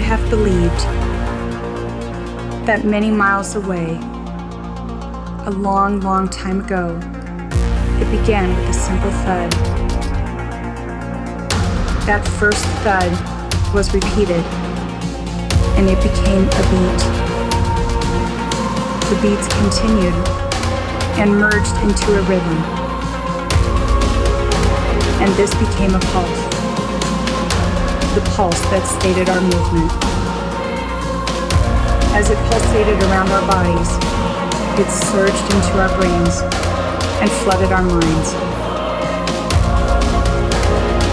would have believed that many miles away, a long, long time ago, it began with a simple thud. That first thud was repeated, and it became a beat. The beats continued and merged into a rhythm, and this became a pulse the pulse that stated our movement. As it pulsated around our bodies, it surged into our brains and flooded our minds.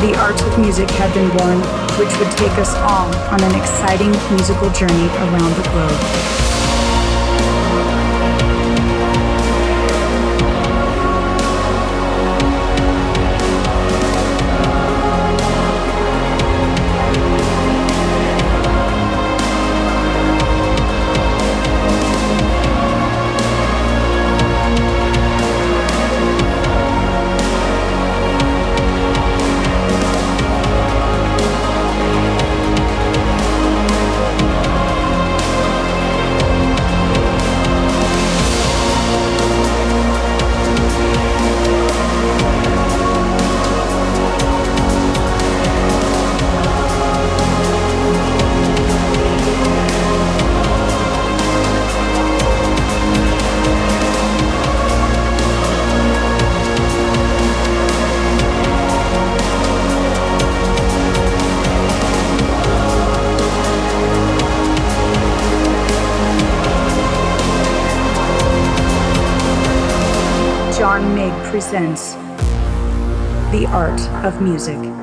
The art of music had been born, which would take us all on an exciting musical journey around the globe. Presents The Art of Music.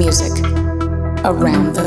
Music around the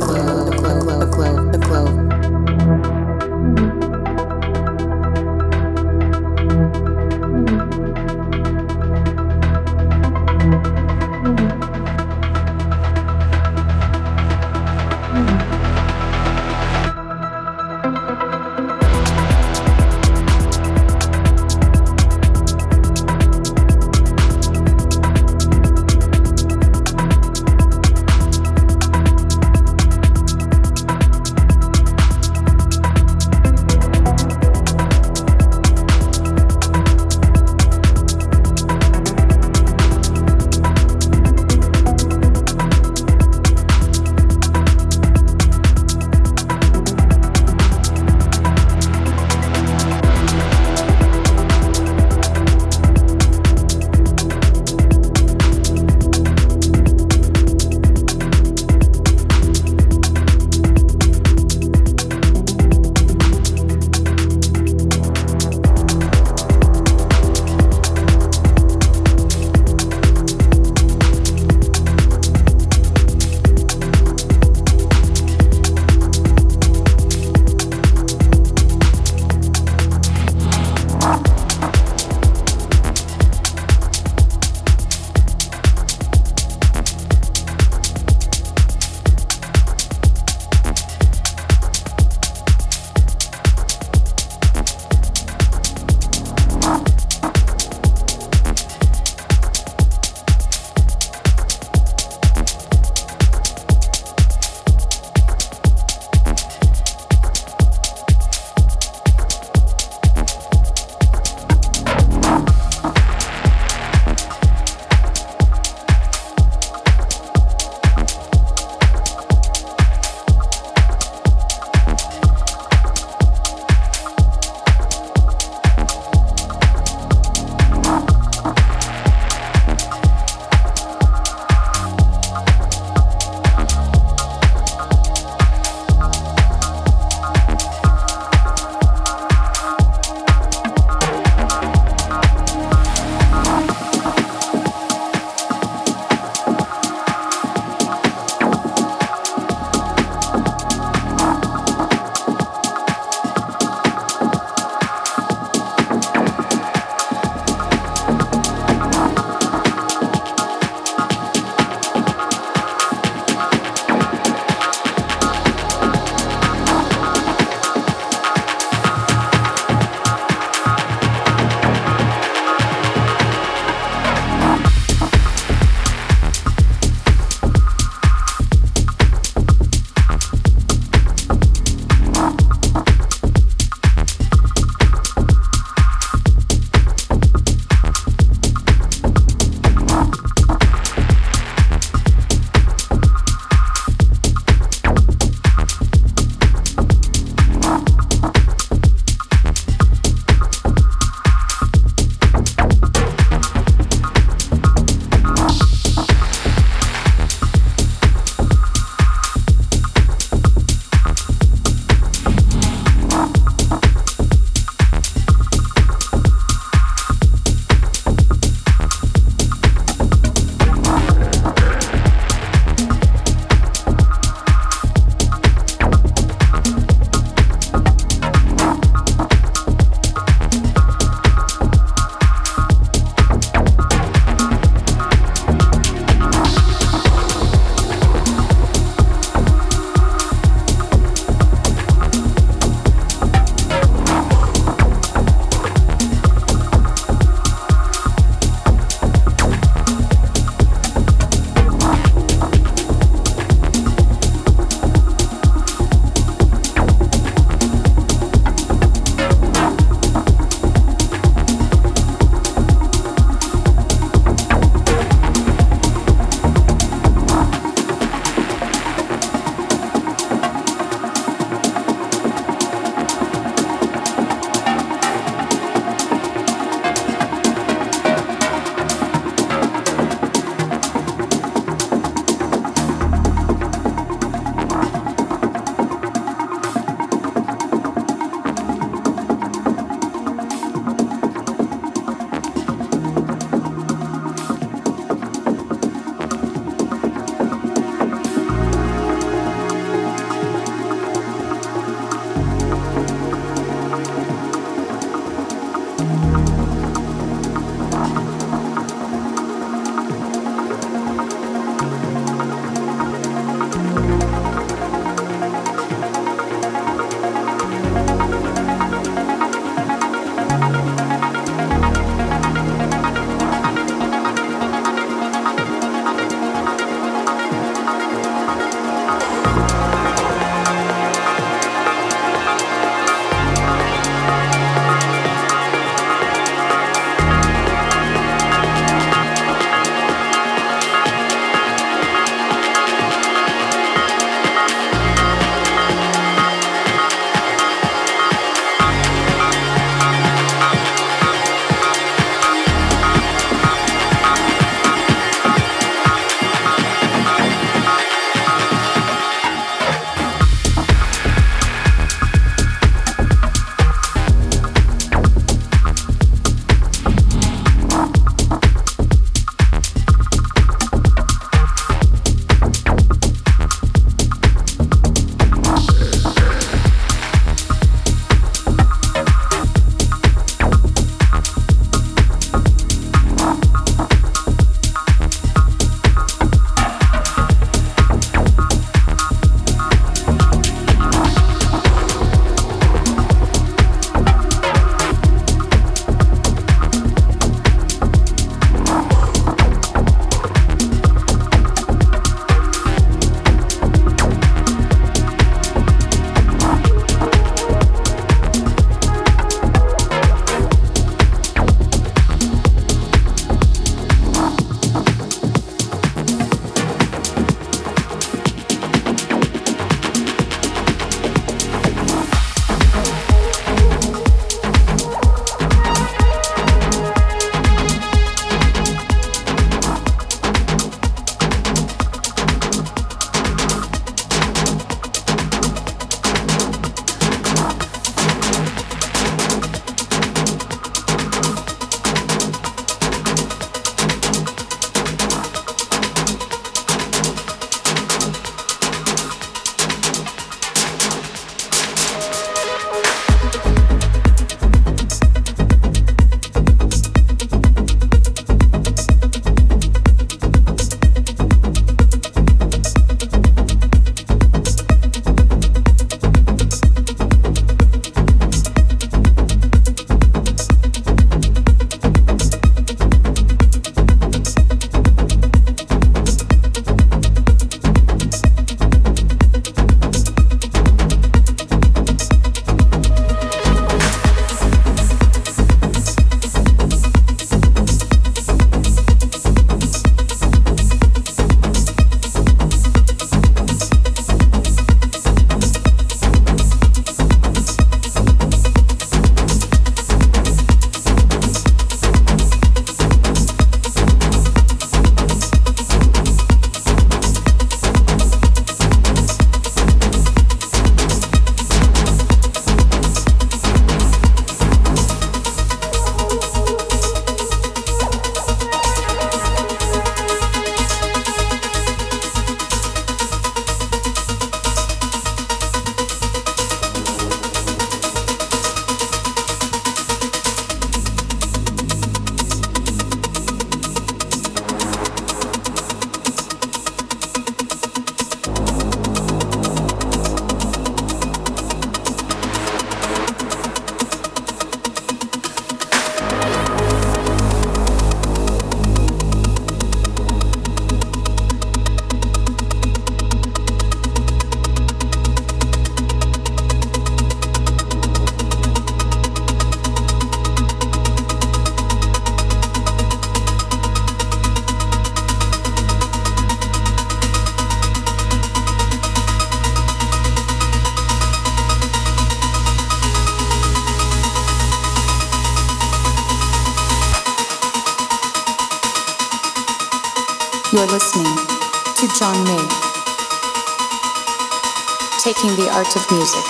of music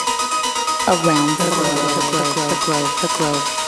around the globe,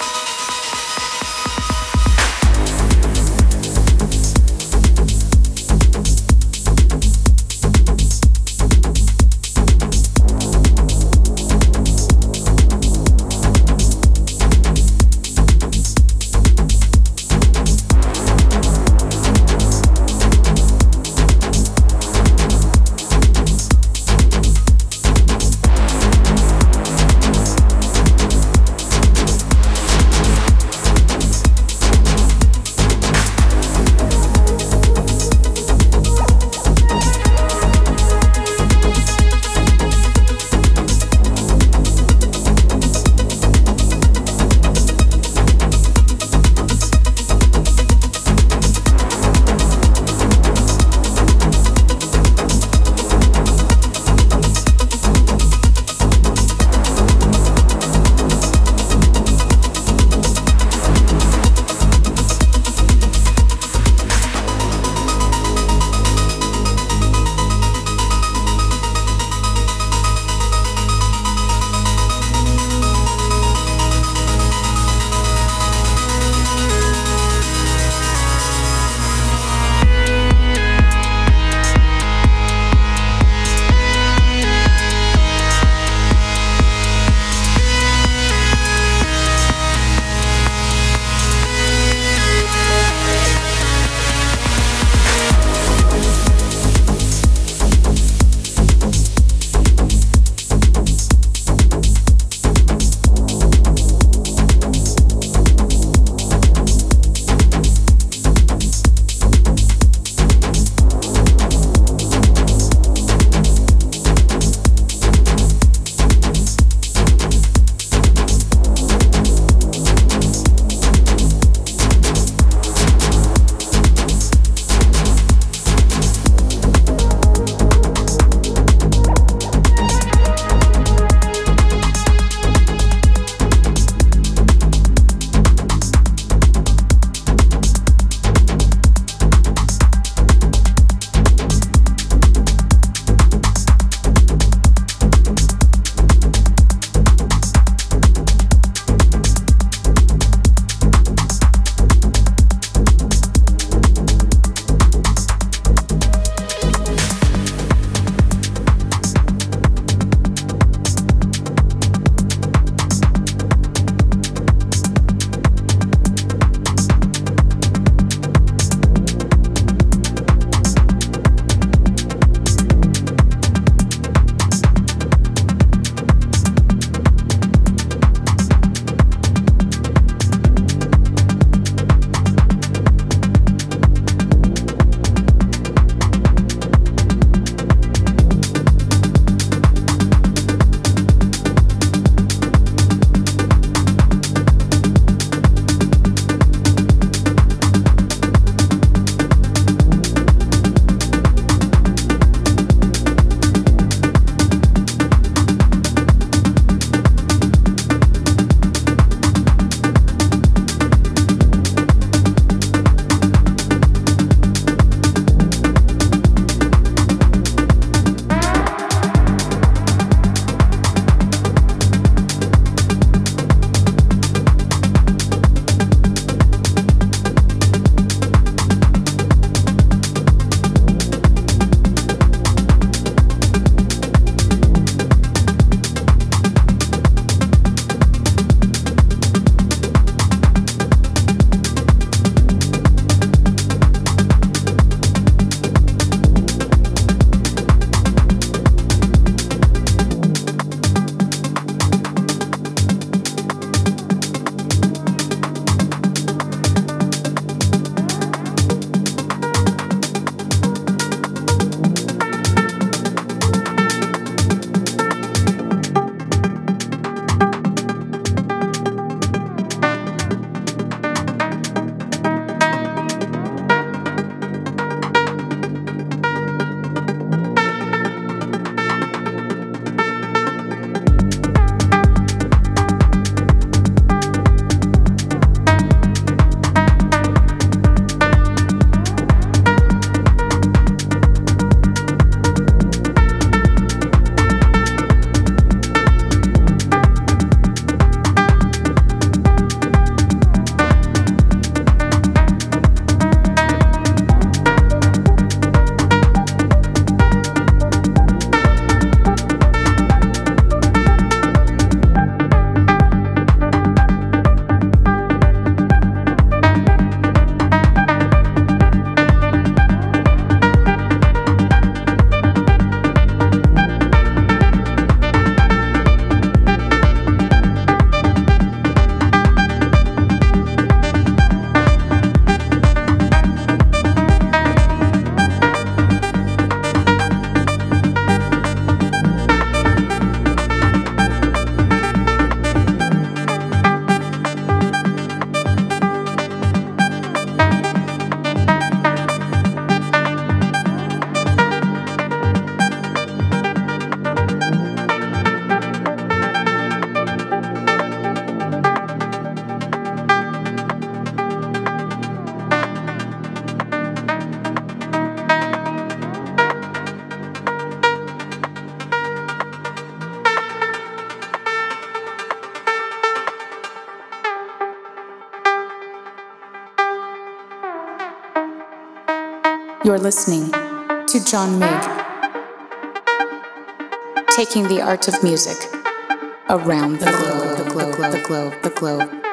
You're listening to John Mig, taking the art of music around the globe, the globe, the globe, the globe.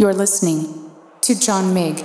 You're listening to John Mig.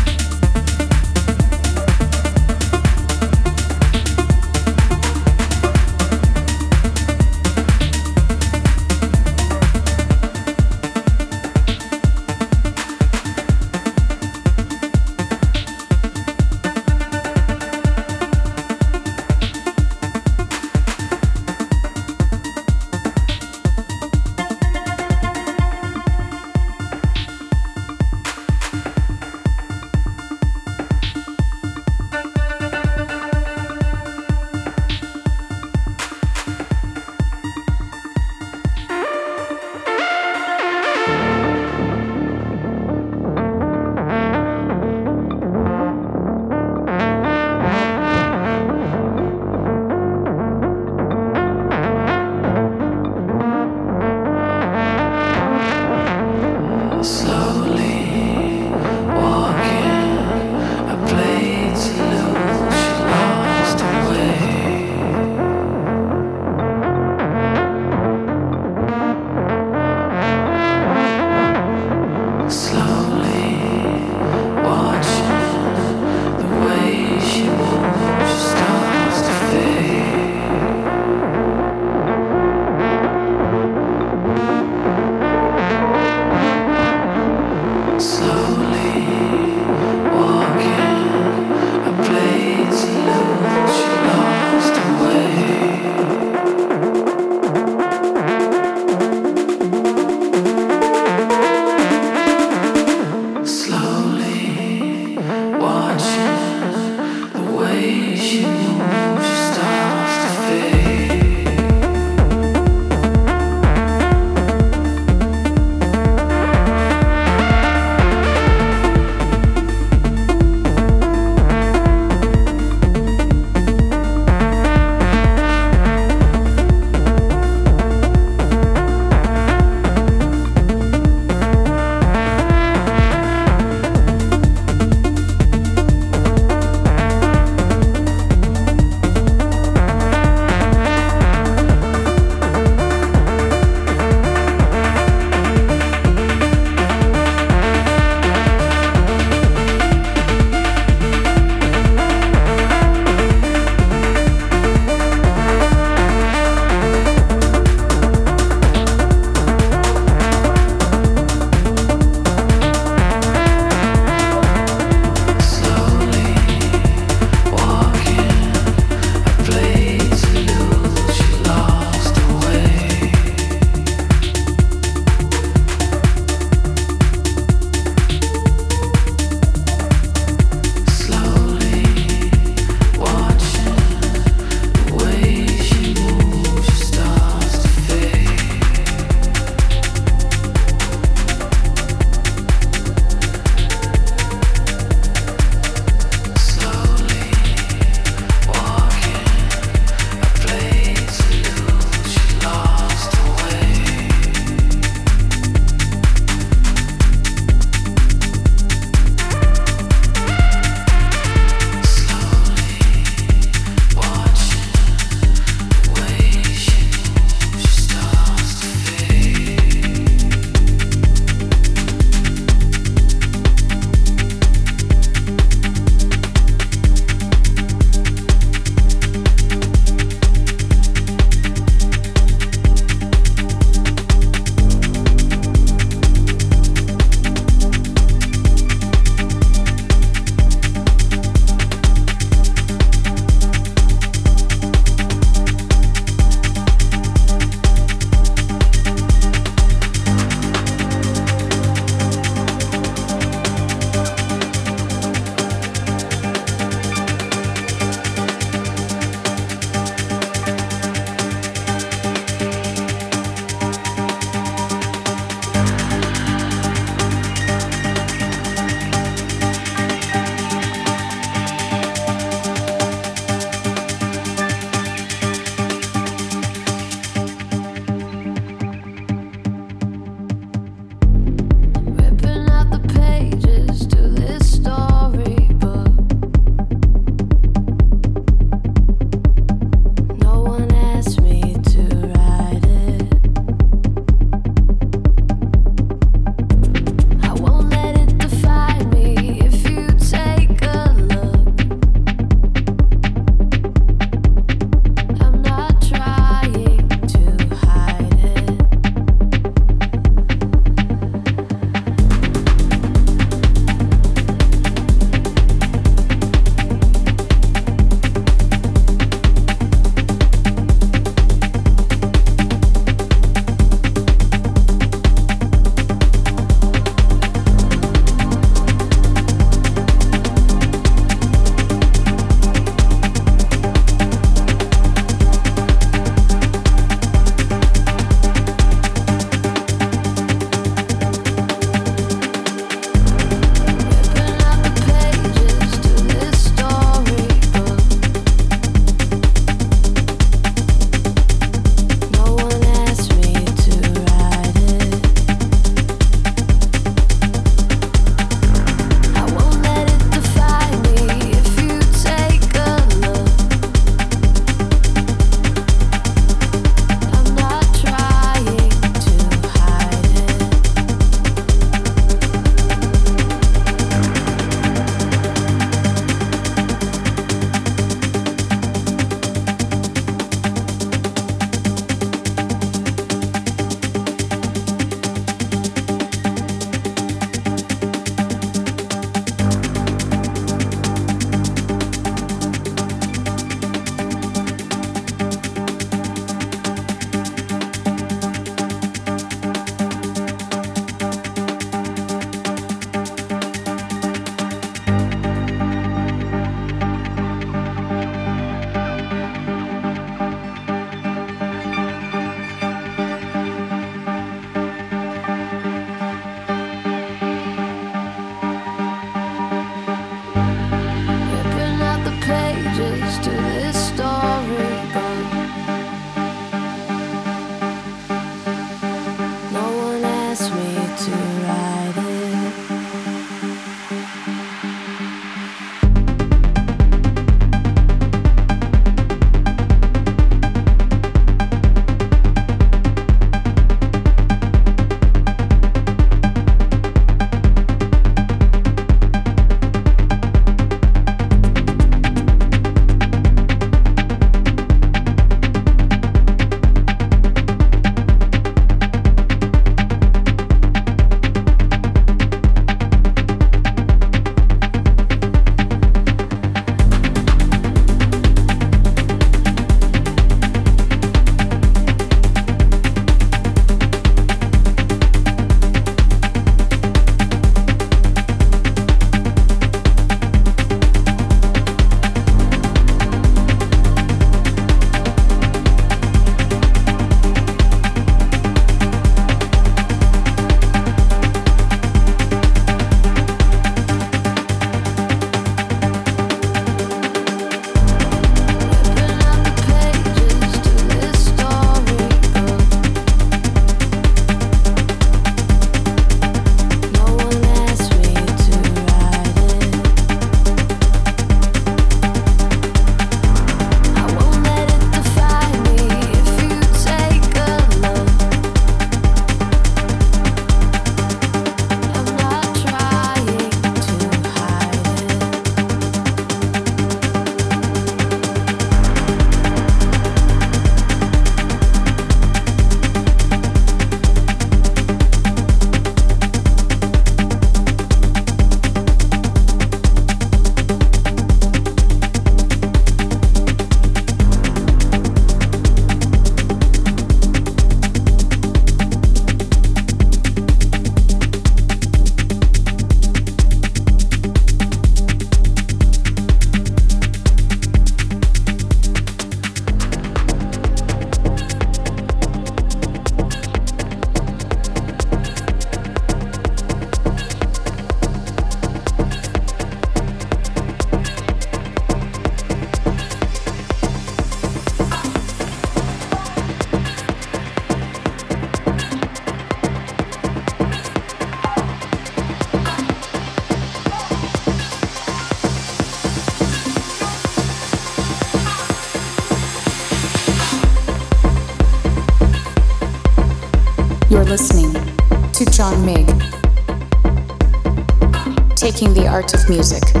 Taking the art of music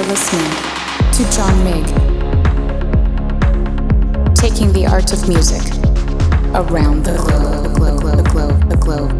You're listening to John Mig, taking the art of music around the globe, the globe, the globe, the globe.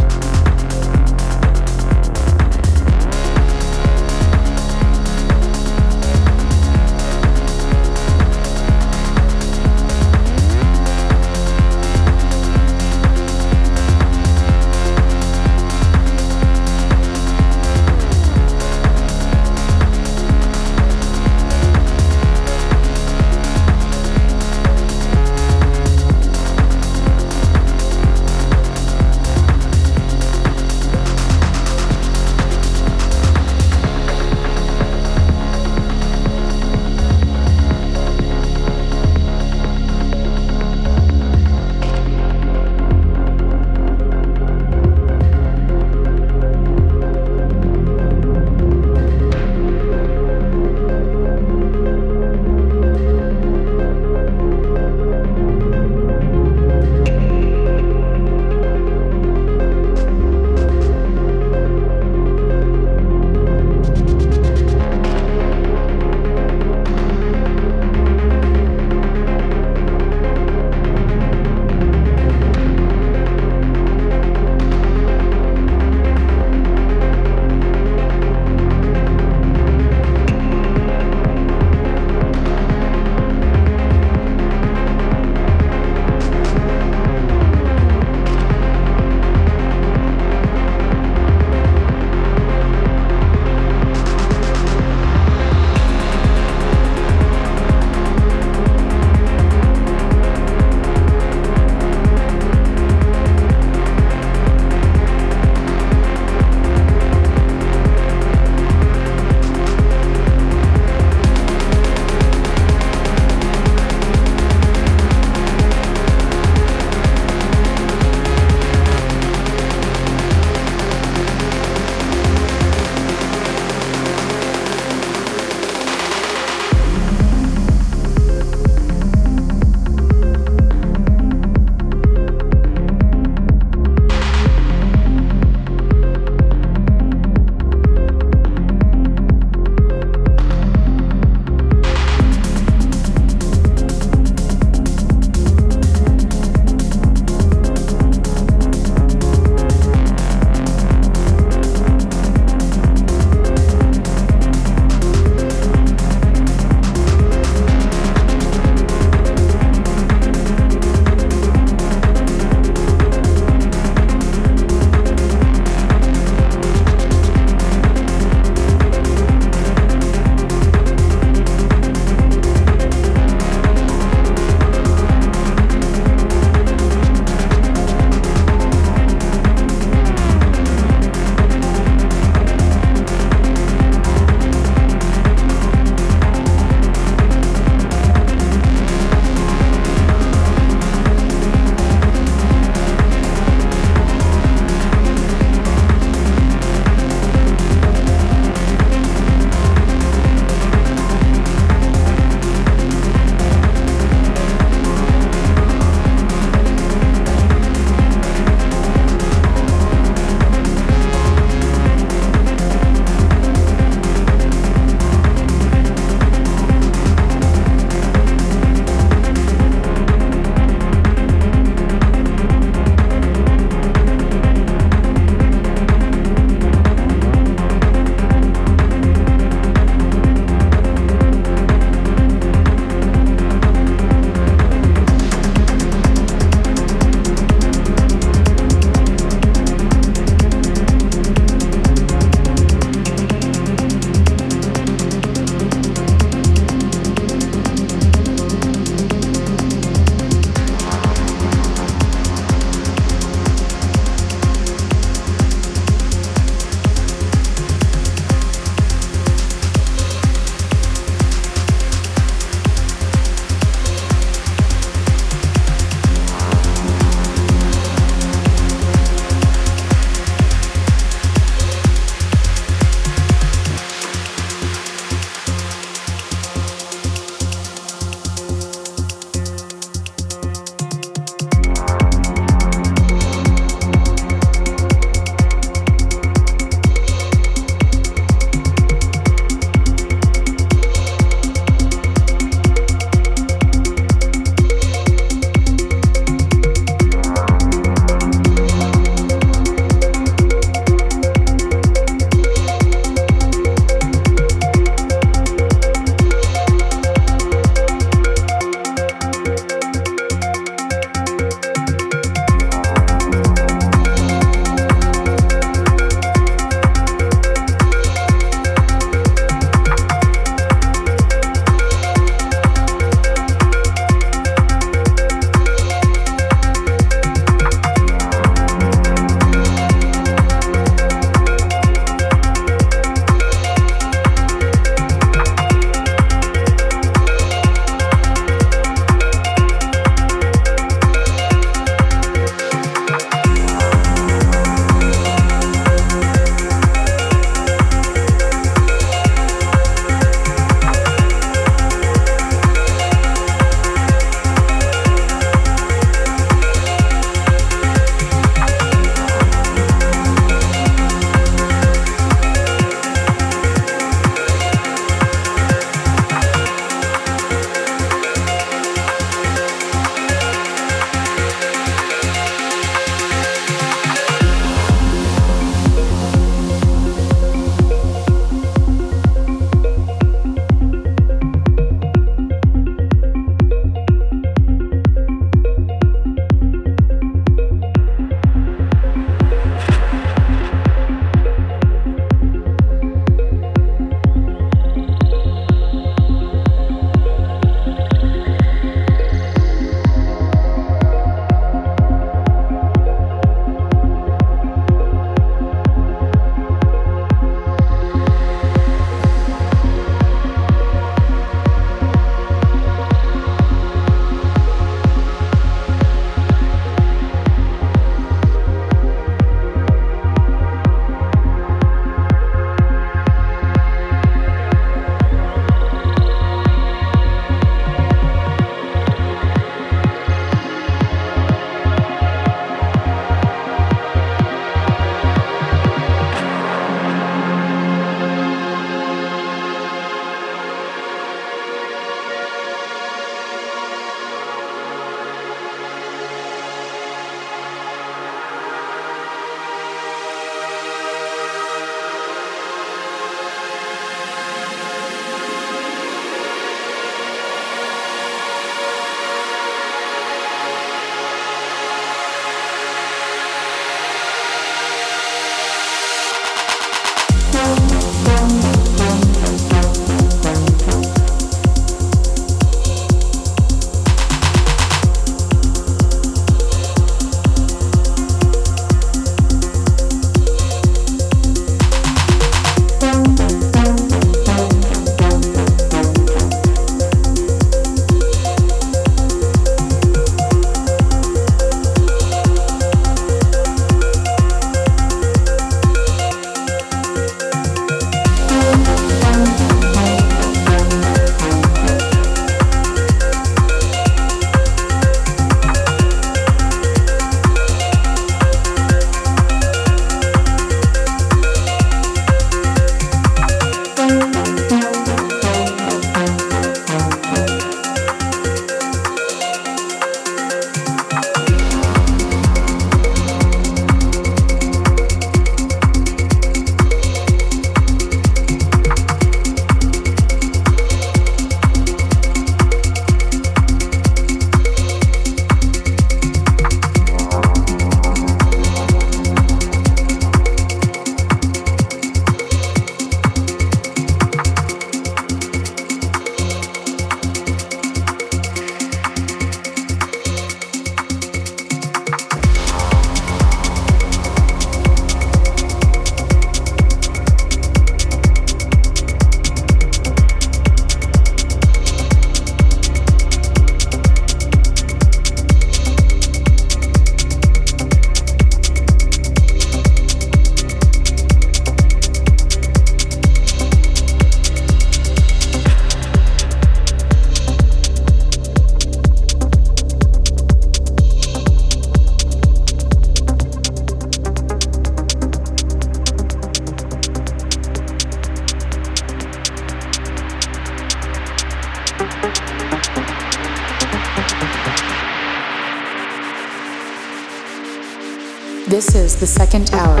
This is the second hour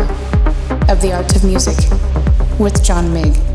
of The Art of Music with John Mig.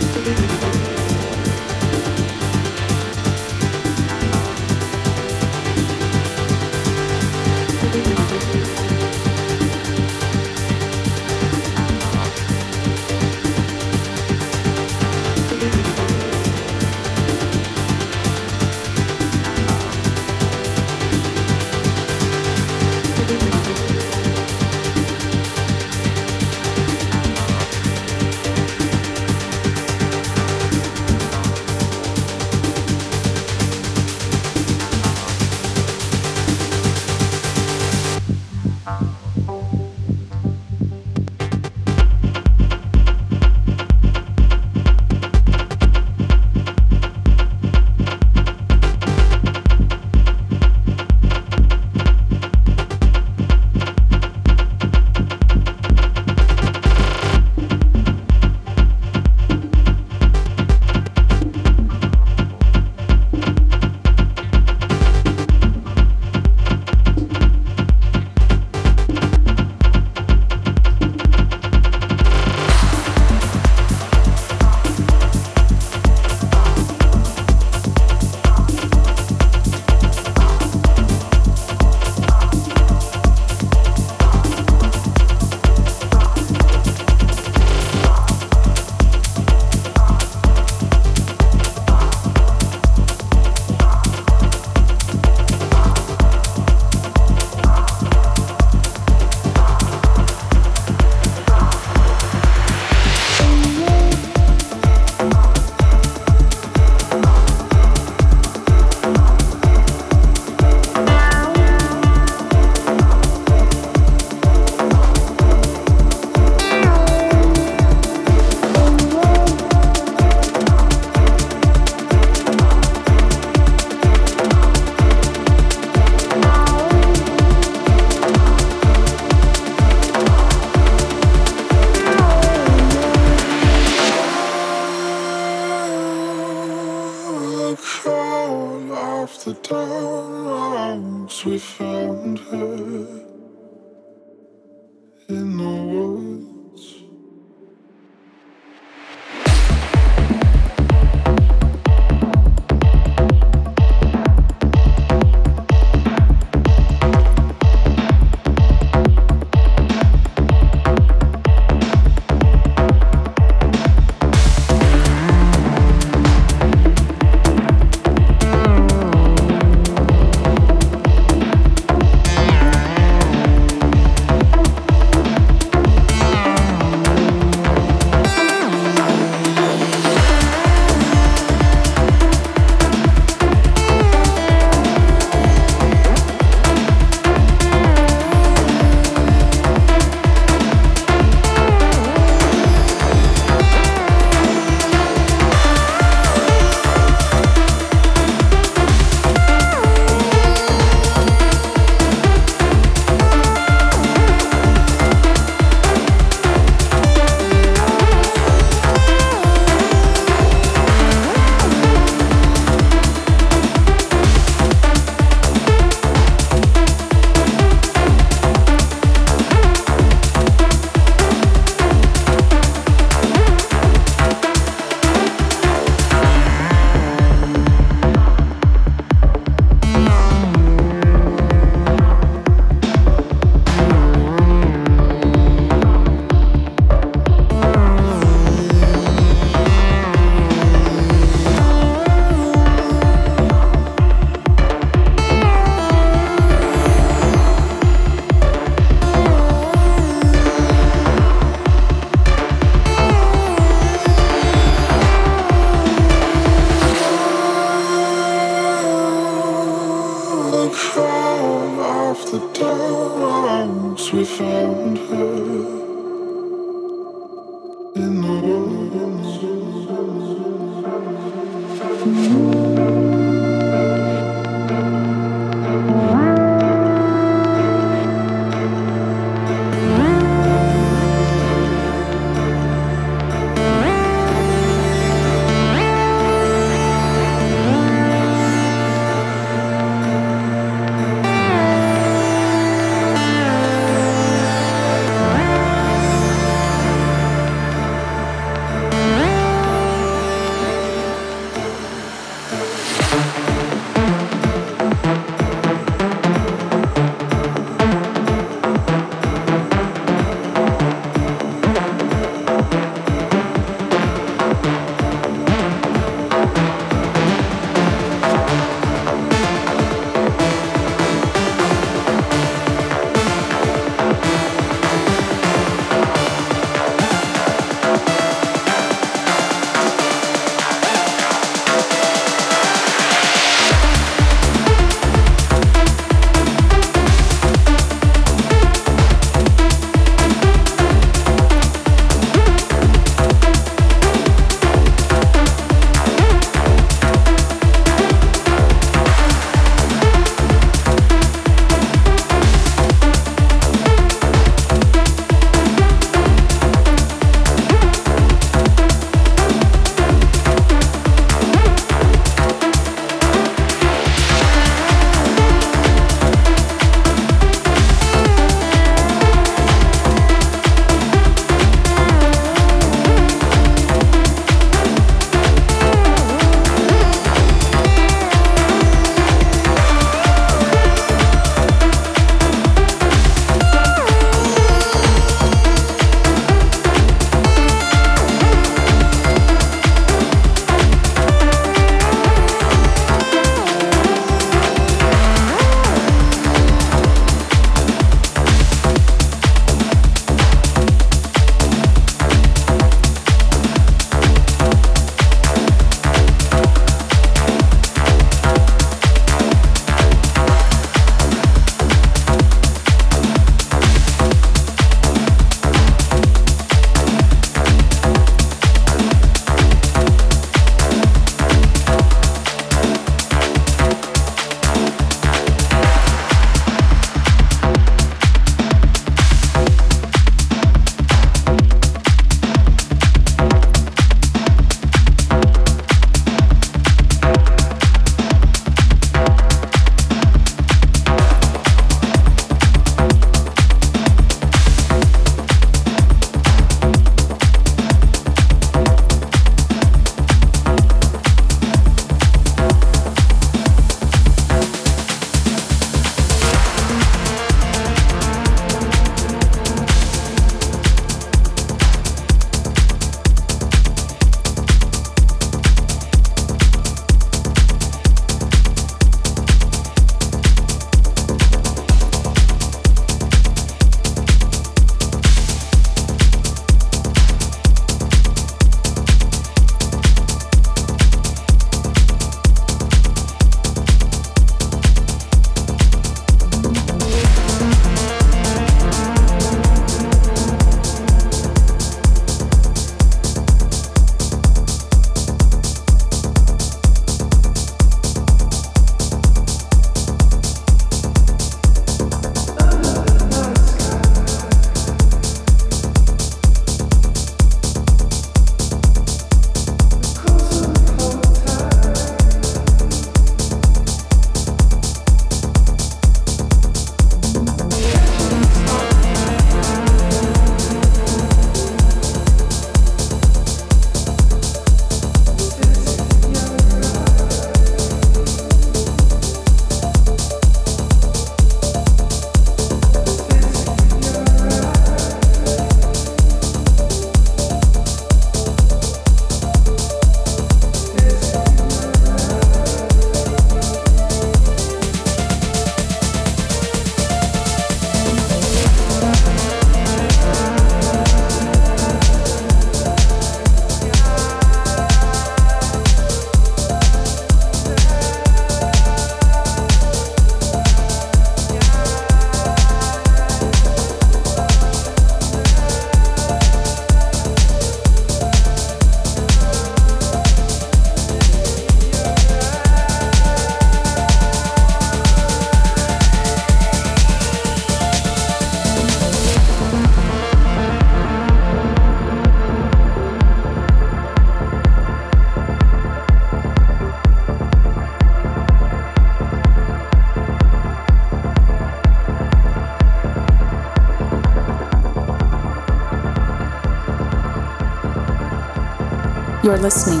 You're listening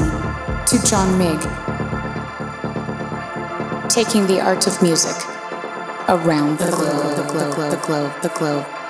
to John Mig, taking the art of music around the globe, the globe, the globe, the globe. light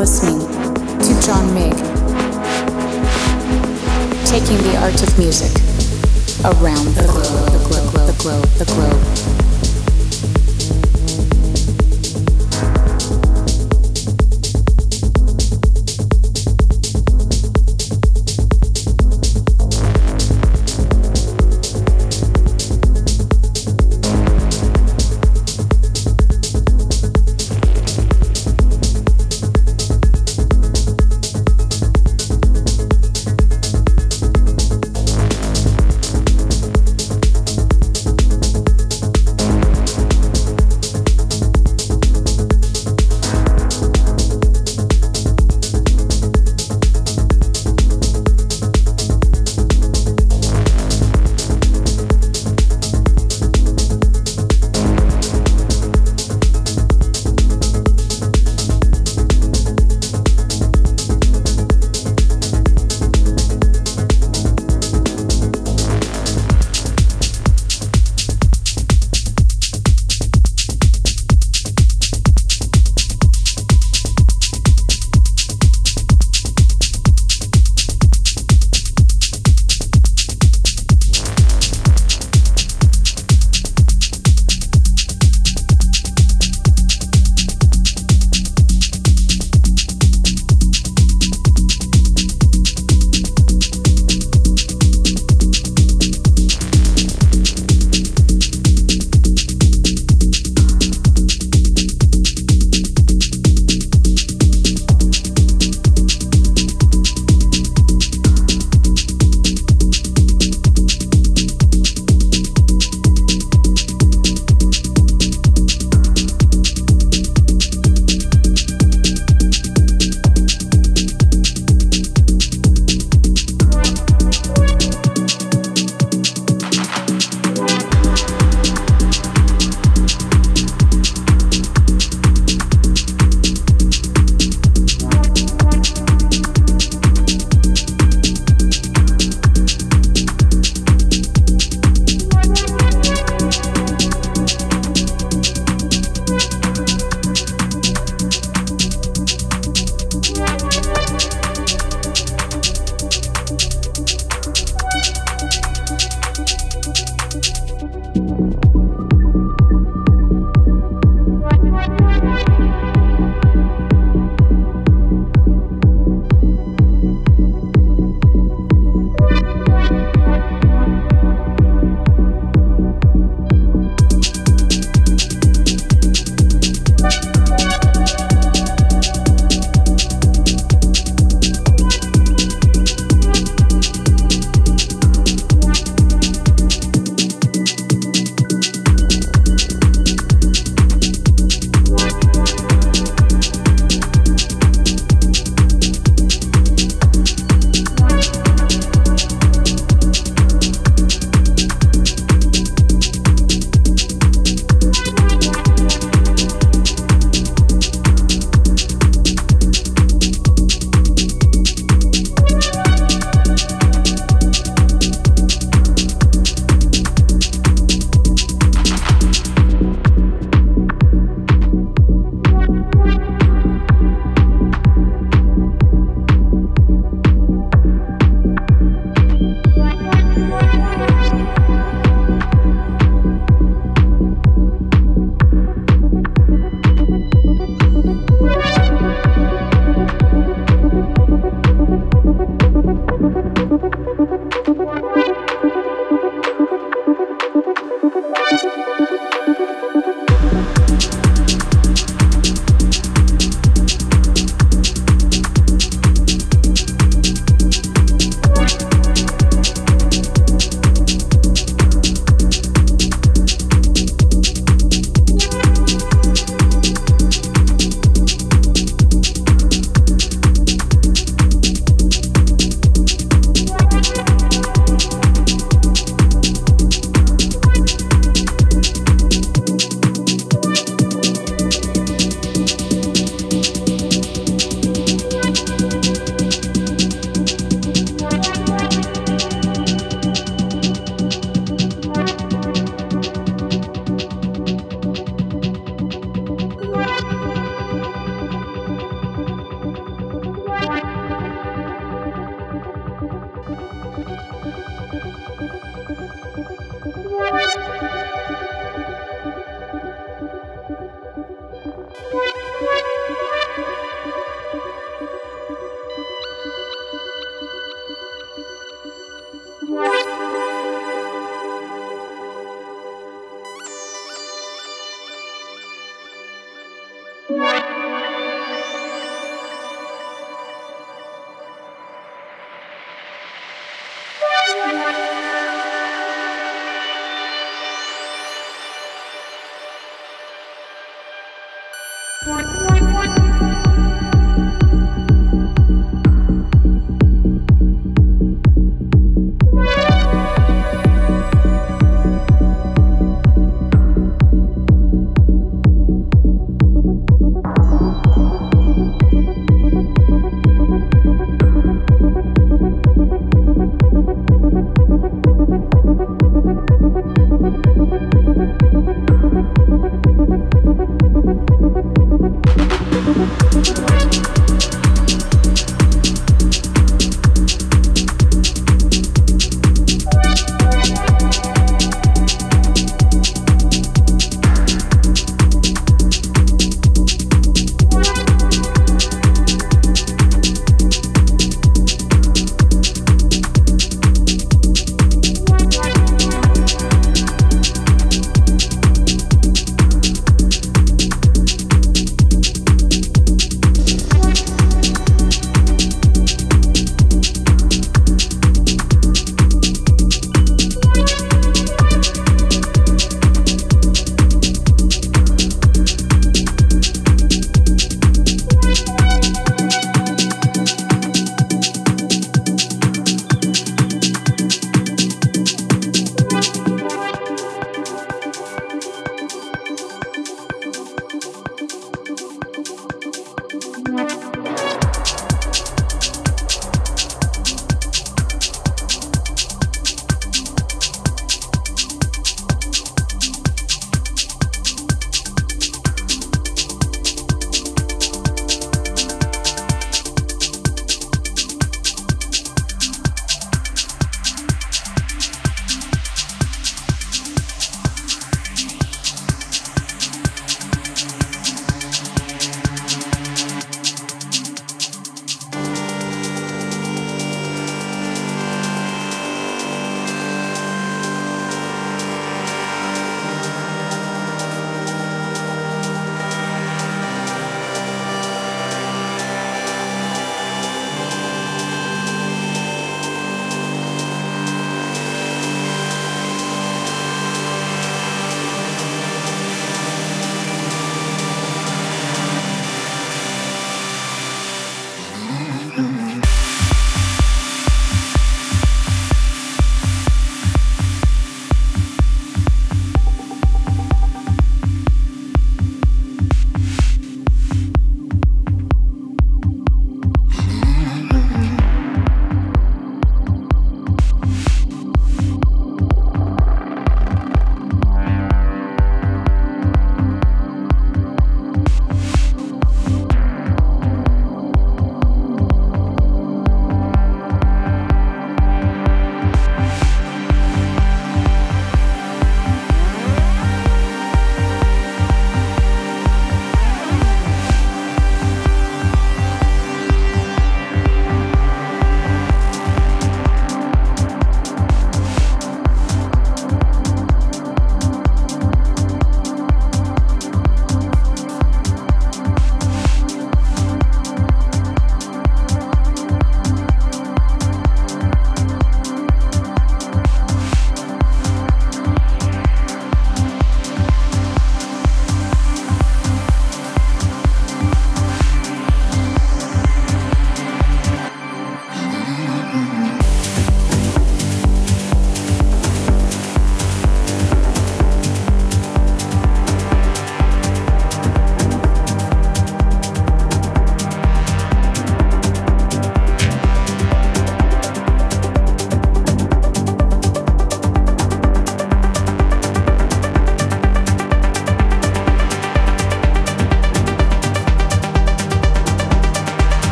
listening to John Mig, taking the art of music around the globe, the globe, the globe, the globe. the last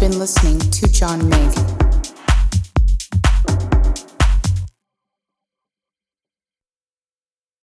been listening to John Mig.